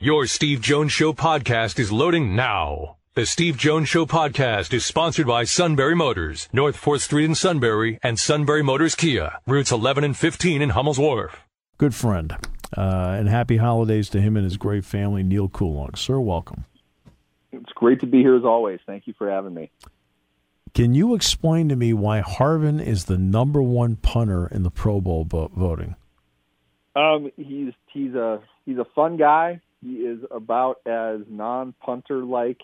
Your Steve Jones Show podcast is loading now. The Steve Jones Show podcast is sponsored by Sunbury Motors, North 4th Street in Sunbury, and Sunbury Motors Kia, routes 11 and 15 in Hummel's Wharf. Good friend. Uh, and happy holidays to him and his great family, Neal Coolong. Sir, welcome. It's great to be here as always. Thank you for having me. Can you explain to me why Harvin is the number one punter in the Pro Bowl voting? Um, he's he's a he's a fun guy. He is about as non-punter like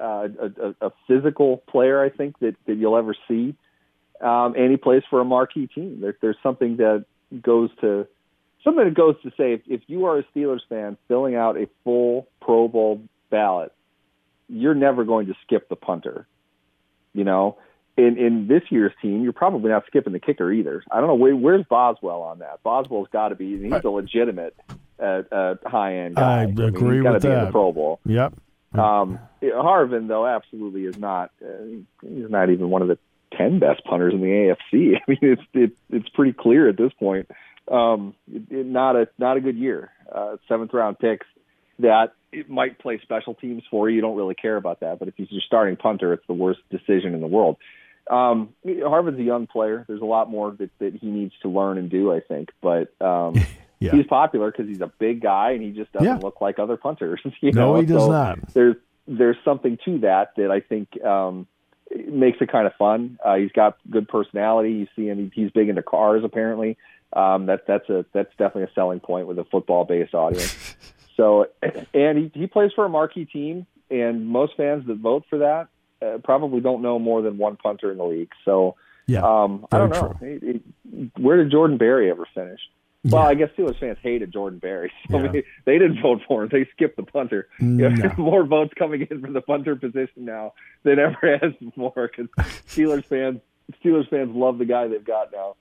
uh, a, a, physical player I think that, that you'll ever see, um, and he plays for a marquee team. There, there's something that goes to something that goes to say if, if you are a Steelers fan filling out a full Pro Bowl ballot, you're never going to skip the punter. You know, in in this year's team, you're probably not skipping the kicker either. I don't know where, where's Boswell on that. Boswell's got to be. He's a legitimate uh, uh, high end guy. I agree I mean, he's with be that. In the Pro Bowl. Yep. Um, Harvin though absolutely is not. Uh, he's not even one of the ten best punters in the AFC. I mean, it's it, it's pretty clear at this point. Um, it, it, not a not a good year. Uh, seventh round picks that it might play special teams for you. You don't really care about that, but if he's your starting punter, it's the worst decision in the world. Um, Harvin's a young player. There's a lot more that, that he needs to learn and do, I think. But um, yeah. he's popular because he's a big guy and he just doesn't yeah. look like other punters. You no, know? he does so not. There's there's something to that that I think um, makes it kind of fun. Uh, he's got good personality. You see him; he's big into cars. Apparently, um, that that's a that's definitely a selling point with a football based audience. so, and he he plays for a marquee team, and most fans that vote for that uh, probably don't know more than one punter in the league. So, yeah, um, I don't know. It, it, where did Jordan Berry ever finish? Well, yeah. I guess Steelers fans hated Jordan Berry. So yeah. they didn't vote for him. They skipped the punter. No. more votes coming in for the punter position now than ever has before because Steelers fans Steelers fans love the guy they've got now,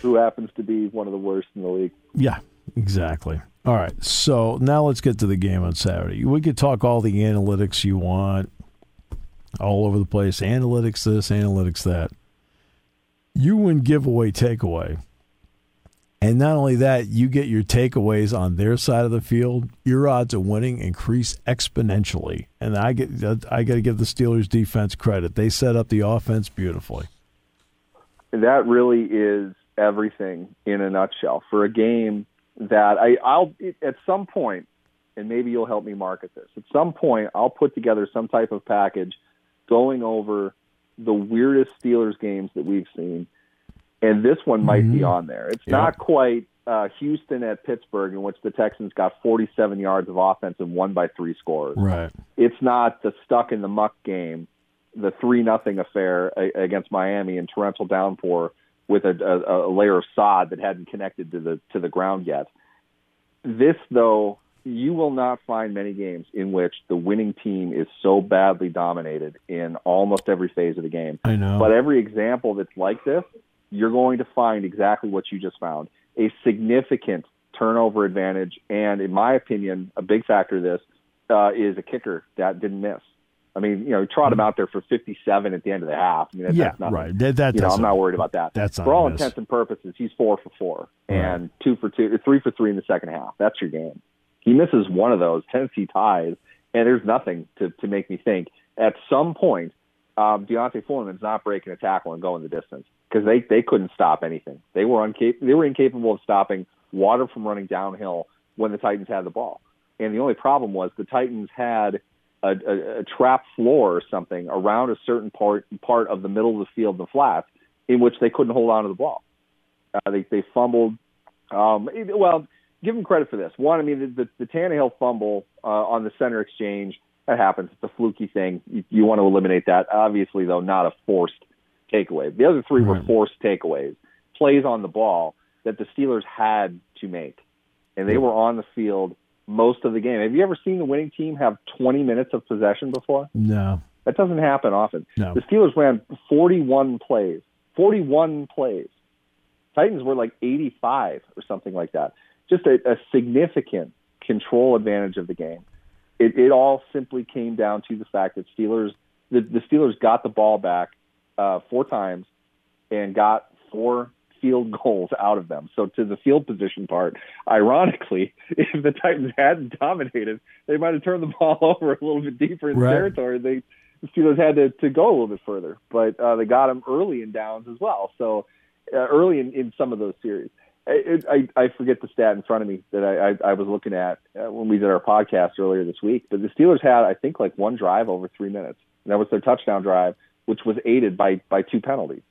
who happens to be one of the worst in the league. Yeah, exactly. All right, so now let's get to the game on Saturday. We could talk all the analytics you want, all over the place. Analytics this, analytics that. You win giveaway takeaway. And not only that, you get your takeaways on their side of the field. Your odds of winning increase exponentially. And I get I got to give the Steelers defense credit. They set up the offense beautifully. That really is everything in a nutshell for a game that I, I'll at some point, and maybe you'll help me market this. At some point, I'll put together some type of package going over the weirdest Steelers games that we've seen, and this one might mm-hmm. be on there. It's yeah. not quite uh, Houston at Pittsburgh, in which the Texans got 47 yards of offense and won by three scores. Right. It's not the stuck in the muck game, the three nothing affair against Miami in torrential downpour with a, a, a layer of sod that hadn't connected to the to the ground yet. This, though, you will not find many games in which the winning team is so badly dominated in almost every phase of the game. I know. But every example that's like this, you're going to find exactly what you just found a significant turnover advantage. And in my opinion, a big factor of this uh, is a kicker that didn't miss. I mean, you know, trot him out there for 57 at the end of the half. I mean, that's, yeah, that's nothing. right. That, that you know, I'm not worried about that. That's for all intents and purposes, he's four for four and two for two, three for three in the second half. That's your game. He misses one of those, Tennessee ties, and there's nothing to, to make me think at some point um, D'Onta Foreman's not breaking a tackle and going the distance because they, they couldn't stop anything. They were uncap- they were incapable of stopping water from running downhill when the Titans had the ball. And the only problem was the Titans had a, a, a trap floor or something around a certain part part of the middle of the field, the flats, in which they couldn't hold on to the ball. Uh, they they fumbled. Um, well, give them credit for this. One, I mean, the, the, the Tannehill fumble uh, on the center exchange that happens. It's a fluky thing. You, you want to eliminate that. Obviously, though, not a forced takeaway. The other three were forced takeaways, plays on the ball that the Steelers had to make, and they were on the field most of the game. Have you ever seen the winning team have 20 minutes of possession before? No. That doesn't happen often. No. The Steelers ran 41 plays. 41 plays. Titans were like 85 or something like that just a, a significant control advantage of the game. It, it all simply came down to the fact that Steelers the, the Steelers got the ball back uh, four times and got four field goals out of them. So to the field position part, ironically, if the Titans hadn't dominated, they might have turned the ball over a little bit deeper in right. territory. They the Steelers had to, to go a little bit further, but uh, they got them early in downs as well. So uh, early in, in some of those series. I, I, I forget the stat in front of me that I, I, I was looking at uh, when we did our podcast earlier this week. But the Steelers had, I think, like one drive over three minutes. And that was their touchdown drive, which was aided by by two penalties.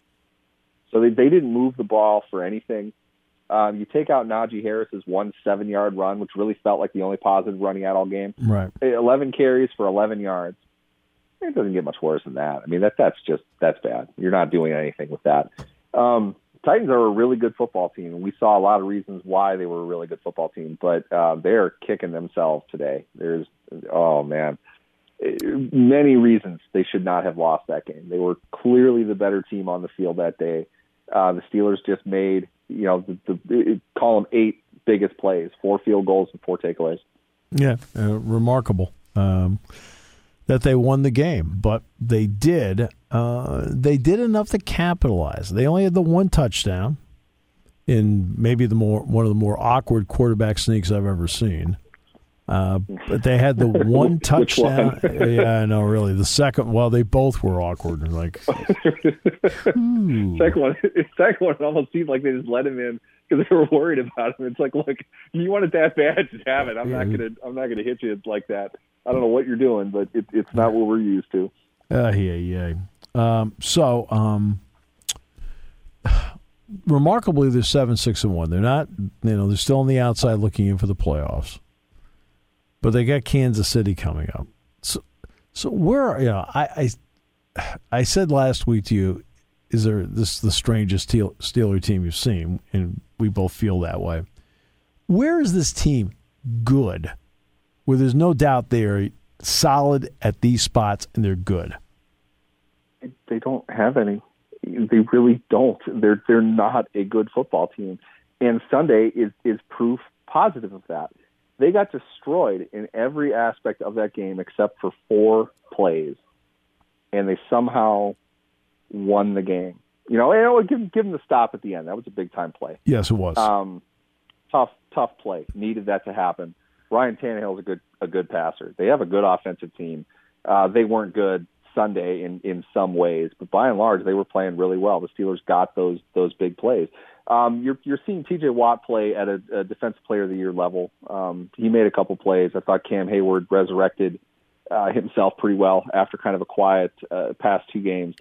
So they they didn't move the ball for anything. Um, you take out Najee Harris's one seven yard run, which really felt like the only positive running out all game. Right. Eleven carries for eleven yards. It doesn't get much worse than that. I mean that that's just that's bad. You're not doing anything with that. Um, Titans are a really good football team. We saw a lot of reasons why they were a really good football team, but uh, they're kicking themselves today. There's, oh man, many reasons they should not have lost that game. They were clearly the better team on the field that day. Uh, the Steelers just made, you know, the, the call them eight biggest plays, four field goals and four takeaways. Yeah, uh, remarkable. Um, that they won the game, but they did. Uh, they did enough to capitalize. They only had the one touchdown in maybe the more one of the more awkward quarterback sneaks I've ever seen. Uh, but they had the one touchdown. one? yeah, I know. Really, the second. Well, they both were awkward. Like, second one, second one almost seemed like they just let him in because they were worried about him. It's like, look, you want it that bad, just have it. I'm not gonna, I'm not gonna hit you like that. I don't know what you're doing, but it, it's not what we're used to. Uh, yeah, yeah. Um, so, um, remarkably, they're seven, six, and one. They're not, you know, they're still on the outside looking in for the playoffs, but they got Kansas City coming up. So, so where, are you know, I, I, I said last week to you, is there this the strangest Steeler team you've seen, and we both feel that way. Where is this team good? Where there's no doubt they're solid at these spots and they're good? They don't have any. They really don't. They're they're not a good football team, and Sunday is is proof positive of that. They got destroyed in every aspect of that game except for four plays, and they somehow won the game. You know, and give give them the stop at the end. That was a big time play. Yes, it was. Um, tough tough play. Needed that to happen. Ryan Tannehill is a good a good passer. They have a good offensive team. Uh, they weren't good Sunday in in some ways, but by and large they were playing really well. The Steelers got those those big plays. Um, you're you're seeing T.J. Watt play at a, a defensive player of the year level. Um, he made a couple plays. I thought Cam Heyward resurrected uh, himself pretty well after kind of a quiet uh, past two games.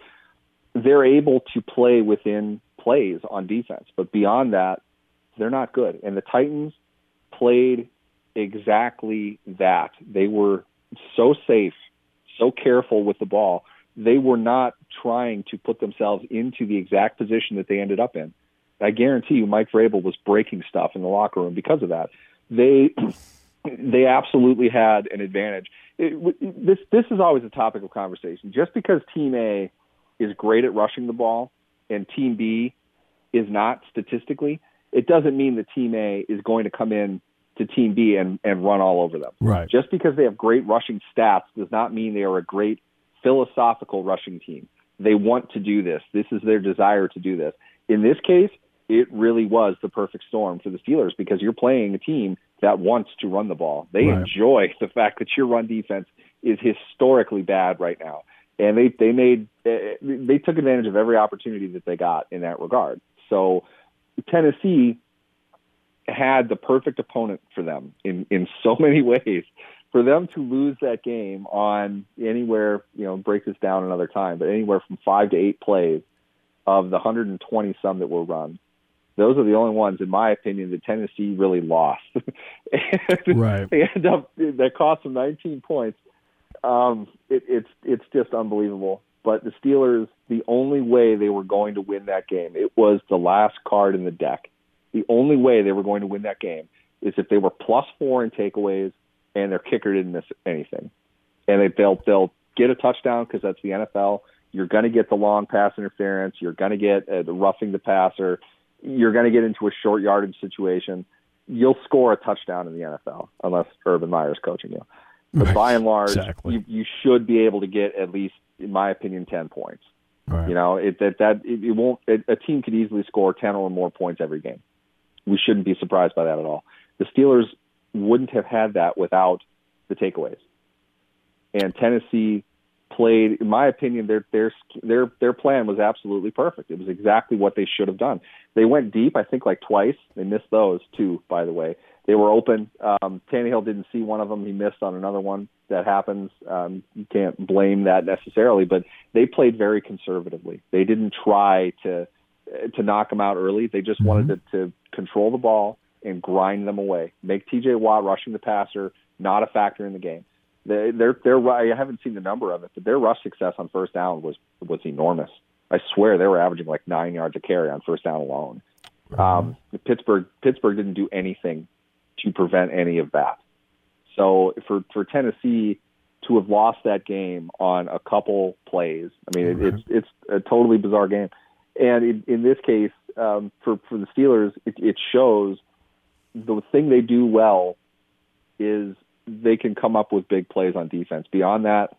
They're able to play within plays on defense, but beyond that, they're not good. And the Titans played exactly that. They were so safe, so careful with the ball. They were not trying to put themselves into the exact position that they ended up in. I guarantee you, Mike Vrabel was breaking stuff in the locker room because of that. They they absolutely had an advantage. It, this this is always a topic of conversation. Just because Team A is great at rushing the ball and Team B is not statistically, it doesn't mean that Team A is going to come in to Team B and, and run all over them. Right. Just because they have great rushing stats does not mean they are a great philosophical rushing team. They want to do this. This is their desire to do this. In this case, it really was the perfect storm for the Steelers because you're playing a team that wants to run the ball. They Right. enjoy the fact that your run defense is historically bad right now, and they they made they took advantage of every opportunity that they got in that regard. So Tennessee had the perfect opponent for them in in so many ways. For them to lose that game on anywhere, you know, break this down another time, but anywhere from five to eight plays of the 120 some that were run, those are the only ones, in my opinion, that Tennessee really lost. and Right. They end up that cost them 19 points. Um, it, it's it's just unbelievable. But the Steelers, the only way they were going to win that game, it was the last card in the deck. The only way they were going to win that game is if they were plus four in takeaways and their kicker didn't miss anything, and they, they'll they'll get a touchdown because that's the NFL. You're going to get the long pass interference. You're going to get uh, the roughing the passer. You're going to get into a short yardage situation. You'll score a touchdown in the NFL unless Urban Meyer's coaching you. But Right. by and large, Exactly. you, you should be able to get at least, in my opinion, ten points. Right. You know, it, that that it, it won't. It, a team could easily score ten or more points every game. We shouldn't be surprised by that at all. The Steelers wouldn't have had that without the takeaways. And Tennessee played, in my opinion, their their their their plan was absolutely perfect. It was exactly what they should have done. They went deep, I think, like twice. They missed those two, by the way. They were open. Um, Tannehill didn't see one of them. He missed on another one. That happens. Um, you can't blame that necessarily, but they played very conservatively. They didn't try to to knock them out early. They just mm-hmm. wanted to, to control the ball and grind them away. Make T.J. Watt rushing the passer not a factor in the game. They, their their I haven't seen the number of it, but their rush success on first down was was enormous. I swear they were averaging like nine yards a carry on first down alone. Um, Pittsburgh Pittsburgh didn't do anything to prevent any of that. So for for Tennessee to have lost that game on a couple plays, I mean it, it's it's a totally bizarre game. And in, in this case, um, for for the Steelers, it, it shows the thing they do well is they can come up with big plays on defense. Beyond that,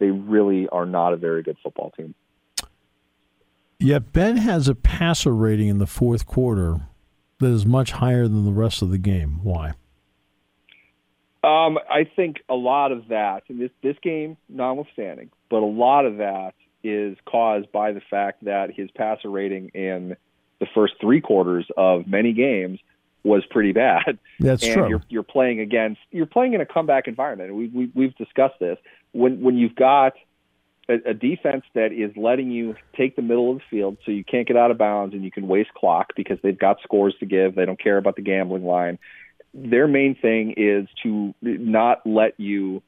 they really are not a very good football team. Yet Ben has a passer rating in the fourth quarter that is much higher than the rest of the game. Why? Um, I think a lot of that, in this this game notwithstanding, but a lot of that is caused by the fact that his passer rating in the first three quarters of many games was pretty bad. That's and true. You're, you're playing against you're playing in a comeback environment. We, we we've discussed this when when you've got a, a defense that is letting you take the middle of the field so you can't get out of bounds and you can waste clock because they've got scores to give. They don't care about the gambling line. Their main thing is to not let you.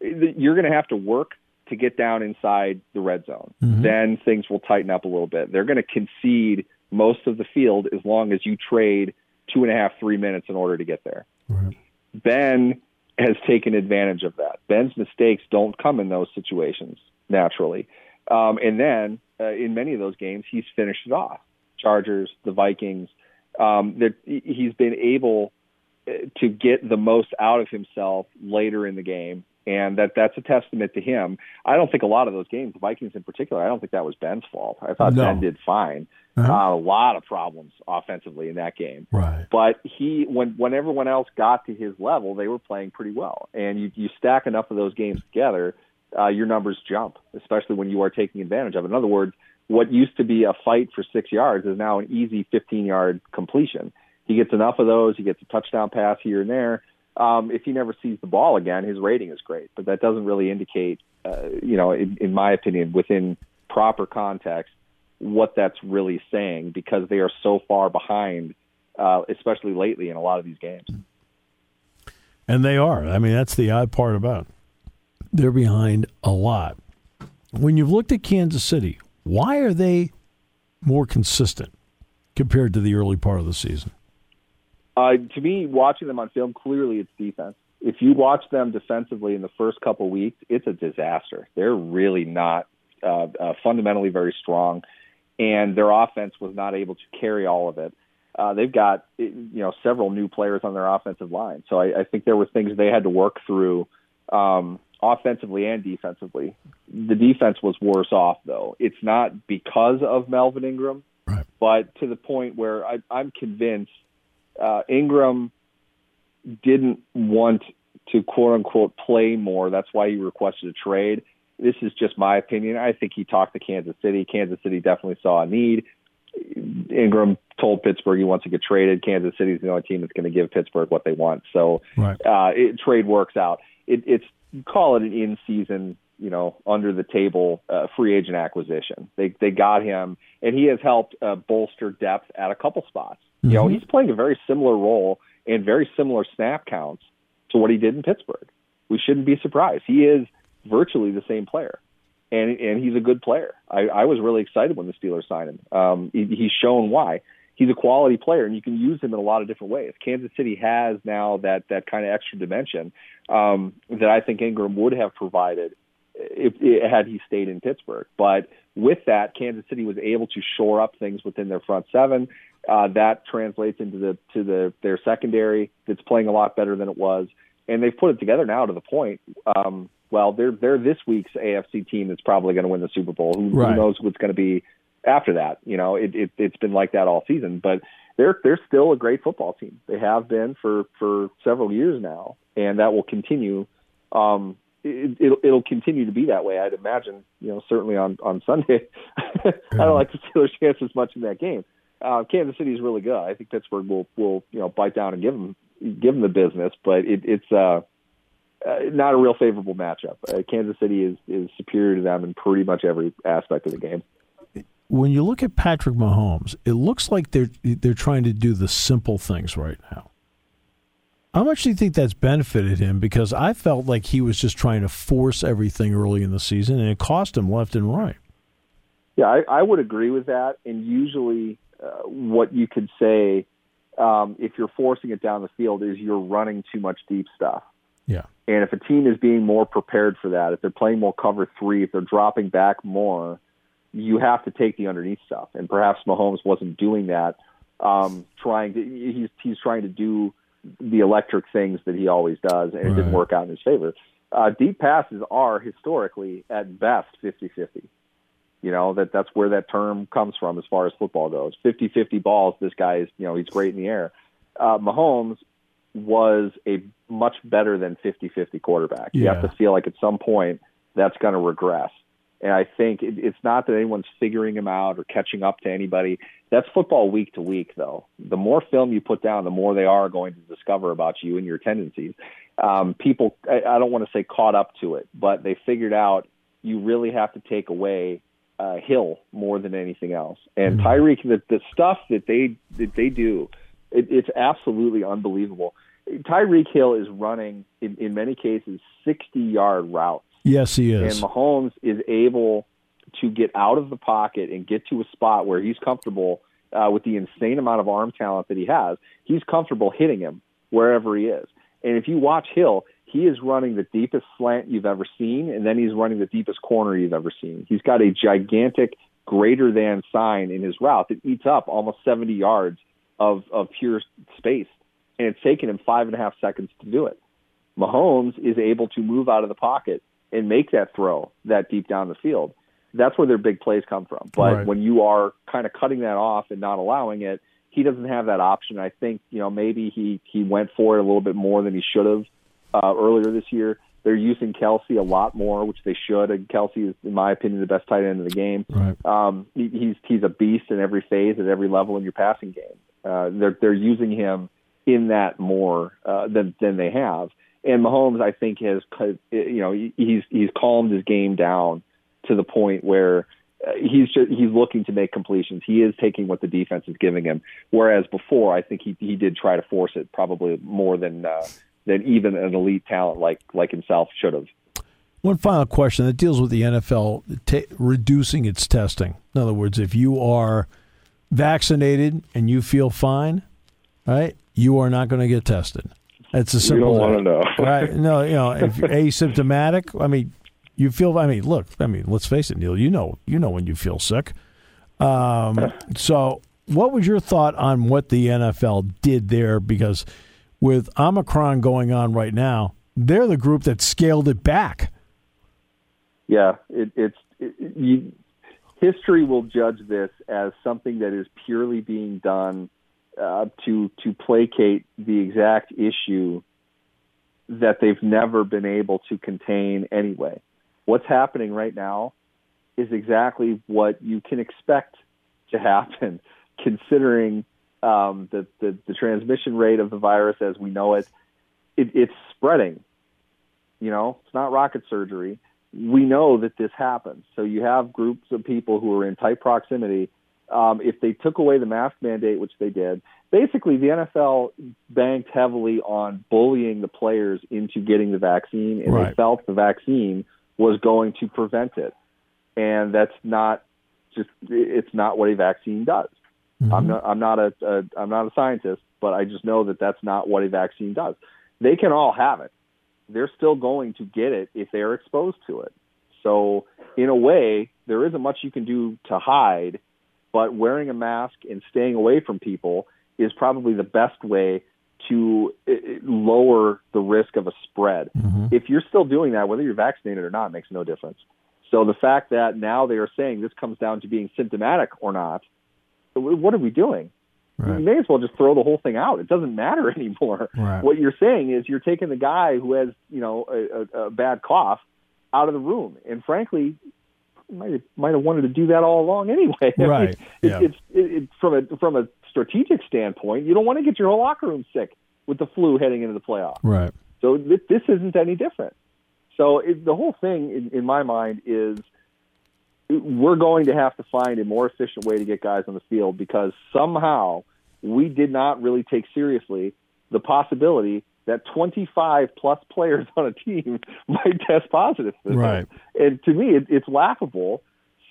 You're going to have to work to get down inside the red zone. Mm-hmm. Then things will tighten up a little bit. They're going to concede most of the field as long as you trade two and a half, three minutes in order to get there. Right. Ben has taken advantage of that. Ben's mistakes don't come in those situations naturally. Um, and then uh, in many of those games, he's finished it off. Chargers, the Vikings, um, that he's been able uh, to get the most out of himself later in the game and that that's a testament to him. I don't think a lot of those games, the Vikings in particular, I don't think that was Ben's fault. I thought no. Ben did fine. Uh-huh. Uh, a lot of problems offensively in that game, right? But he, when when everyone else got to his level, they were playing pretty well. And you you stack enough of those games together, uh, your numbers jump, especially when you are taking advantage of it. In other words, what used to be a fight for six yards is now an easy 15 yard completion. He gets enough of those. He gets a touchdown pass here and there um, if he never sees the ball again, his rating is great. But that doesn't really indicate, uh, you know, in, in my opinion, within proper context, what that's really saying because they are so far behind, uh, especially lately in a lot of these games. And they are. I mean, that's the odd part about it. They're behind a lot. When you've looked at Kansas City, why are they more consistent compared to the early part of the season? Uh, to me, watching them on film, clearly it's defense. If you watch them defensively in the first couple weeks, it's a disaster. They're really not uh, uh, fundamentally very strong, and their offense was not able to carry all of it. Uh, they've got you know several new players on their offensive line, so I, I think there were things they had to work through um, offensively and defensively. The defense was worse off though. It's not because of Melvin Ingram, right. but to the point where I, I'm convinced uh, Ingram didn't want to quote unquote play more. That's why he requested a trade. This is just my opinion. I think he talked to Kansas City. Kansas City definitely saw a need. Ingram told Pittsburgh he wants to get traded. Kansas City is the only team that's going to give Pittsburgh what they want. So right. uh, it, trade works out. It, it's call it an in season, you know, under the table uh, free agent acquisition. They they got him, and he has helped uh, bolster depth at a couple spots. Mm-hmm. You know, he's playing a very similar role and very similar snap counts to what he did in Pittsburgh. We shouldn't be surprised. He is virtually the same player, and and he's a good player. I, I was really excited when the Steelers signed him. Um, he, he's shown why. He's a quality player, and you can use him in a lot of different ways. Kansas City has now that that kind of extra dimension um, that I think Ingram would have provided if, if had he stayed in Pittsburgh. But with that, Kansas City was able to shore up things within their front seven. Uh, that translates into the to the their secondary that's playing a lot better than it was, and they've put it together now to the point um, well, they're they're this week's AFC team that's probably going to win the Super Bowl. Who, Right. who knows what's going to be after that? You know, it, it it's been like that all season, but they're they're still a great football team. They have been for for several years now, and that will continue. Um, it, it'll, it'll continue to be that way. I'd imagine. You know, certainly on on Sunday. I don't like the Steelers' chances much in that game. Uh, Kansas City is really good. I think Pittsburgh will will you know bite down and give them give them the business, but it, it's uh, uh, not a real favorable matchup. Uh, Kansas City is is superior to them in pretty much every aspect of the game. When you look at Patrick Mahomes, it looks like they're they're trying to do the simple things right now. How much do you think that's benefited him? Because I felt like he was just trying to force everything early in the season, and it cost him left and right. Yeah, I, I would agree with that. And usually, uh, what you could say um, if you're forcing it down the field is you're running too much deep stuff. Yeah. And if a team is being more prepared for that, if they're playing more cover three, if they're dropping back more, you have to take the underneath stuff. And perhaps Mahomes wasn't doing that. Um, trying to he's he's trying to do the electric things that he always does, and it didn't work out in his favor. Uh, deep passes are historically at best 50-50. You know, that that's where that term comes from as far as football goes. 50-50 balls, this guy is, you know, he's great in the air. Uh, Mahomes was a much better than 50-50 quarterback. You have to feel like at some point that's going to regress. And I think it, it's not that anyone's figuring him out or catching up to anybody. That's football week to week, though. The more film you put down, the more they are going to discover about you and your tendencies. Um, people, I, I don't want to say caught up to it, but they figured out you really have to take away uh, Hill more than anything else. And Tyreek, the, the stuff that they that they do, it, it's absolutely unbelievable. Tyreek Hill is running in, in many cases sixty yard routes Yes, he is. and Mahomes is able to get out of the pocket and get to a spot where he's comfortable uh, with the insane amount of arm talent that he has. He's comfortable hitting him wherever he is. And if you watch Hill, he is running the deepest slant you've ever seen, and then he's running the deepest corner you've ever seen. He's got a gigantic greater than sign in his route that eats up almost 70 yards of, of pure space. And it's taken him five and a half seconds to do it. Mahomes is able to move out of the pocket and make that throw that deep down the field. That's where their big plays come from. But Right. when you are kind of cutting that off and not allowing it, he doesn't have that option. I think you know maybe he he went for it a little bit more than he should have uh, earlier this year. They're using Kelce a lot more, which they should. And Kelce is, in my opinion, the best tight end of the game. Right. Um, he, he's he's a beast in every phase at every level in your passing game. Uh, they're they're using him in that more uh, than than they have. And Mahomes, I think, has you know he's he's calmed his game down to the point where uh, he's just he's looking to make completions. He is taking what the defense is giving him. Whereas before, I think he he did try to force it probably more than uh, than even an elite talent like like himself should have. One final question that deals with the NFL ta reducing its testing. In other words, if you are vaccinated and you feel fine, right, you are not going to get tested. It's a simple. You don't want to know. right? No, you know, if you're asymptomatic, I mean, you feel. I mean, look, I mean, let's face it, Neal. You know, you know when you feel sick. Um, so, what was your thought on what the NFL did there? Because with Omicron going on right now, they're the group that scaled it back. Yeah, it, it's it, you, history will judge this as something that is purely being done uh, to to placate the exact issue that they've never been able to contain anyway. What's happening right now is exactly what you can expect to happen, considering um, the, the the transmission rate of the virus as we know it. it it's spreading. You know, it's not rocket surgery we know that this happens. So you have groups of people who are in tight proximity. Um, if they took away the mask mandate, which they did, basically the NFL banked heavily on bullying the players into getting the vaccine, and Right. they felt the vaccine was going to prevent it. And that's not just it's not what a vaccine does. I'm not I'm not a, a I'm not a scientist, but I just know that that's not what a vaccine does. They can all have it they're still going to get it if they're exposed to it. So, in a way, there isn't much you can do to hide, but wearing a mask and staying away from people is probably the best way to uh, lower the risk of a spread. Mm-hmm. If you're still doing that, whether you're vaccinated or not, makes no difference. So the fact that now they are saying this comes down to being symptomatic or not, what are we doing? Right. You may as well just throw the whole thing out. It doesn't matter anymore. Right. What you're saying is you're taking the guy who has, you know, a, a, a bad cough out of the room, and frankly, might have, might have wanted to do that all along anyway. Right. It, Yeah. It's it, it, from a from a strategic standpoint, you don't want to get your whole locker room sick with the flu heading into the playoffs. Right. So th- this isn't any different. So it, the whole thing, in, in my mind, is we're going to have to find a more efficient way to get guys on the field because somehow we did not really take seriously the possibility that 25 plus players on a team might test positive. Right. And to me, it, it's laughable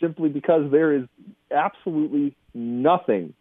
simply because there is absolutely nothing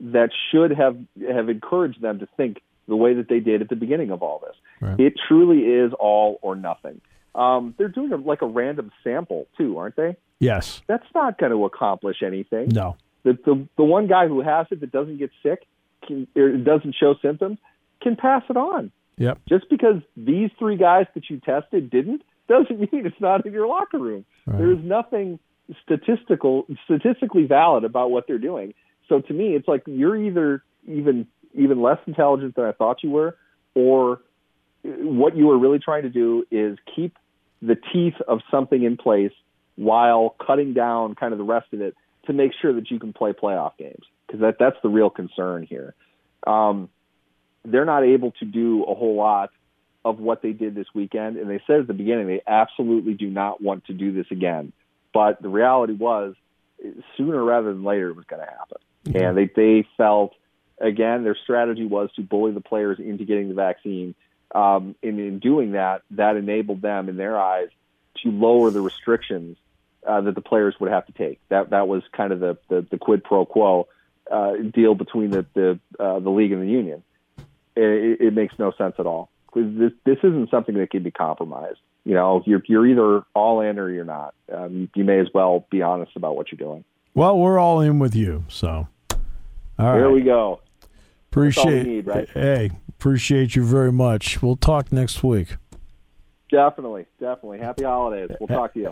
that should have have encouraged them to think the way that they did at the beginning of all this. Right. It truly is all or nothing. Um, they're doing a, like a random sample too, aren't they? Yes. That's not going to accomplish anything. No. The, the the one guy who has it that doesn't get sick, can, or doesn't show symptoms, can pass it on. Yep. Just because these three guys that you tested didn't doesn't mean it's not in your locker room. Right. There is nothing statistical statistically valid about what they're doing. So to me, it's like you're either even even less intelligent than I thought you were, or what you were really trying to do is keep the teeth of something in place while cutting down kind of the rest of it to make sure that you can play playoff games because that that's the real concern here. Um, they're not able to do a whole lot of what they did this weekend, and they said at the beginning they absolutely do not want to do this again. But the reality was, sooner rather than later, it was going to happen, and they they felt again their strategy was to bully the players into getting the vaccine. Um, and in doing that, that enabled them, in their eyes, to lower the restrictions uh, that the players would have to take. That that was kind of the the, the quid pro quo uh, deal between the the uh, the league and the union. It, it makes no sense at all. 'Cause This this isn't something that can be compromised. You know, you're you're either all in or you're not. Um, you may as well be honest about what you're doing. Well, we're all in with you. So, all There right. we go. appreciate. all we need, right? Hey, appreciate you very much. We'll talk next week. Definitely, definitely. Happy holidays. We'll talk to you.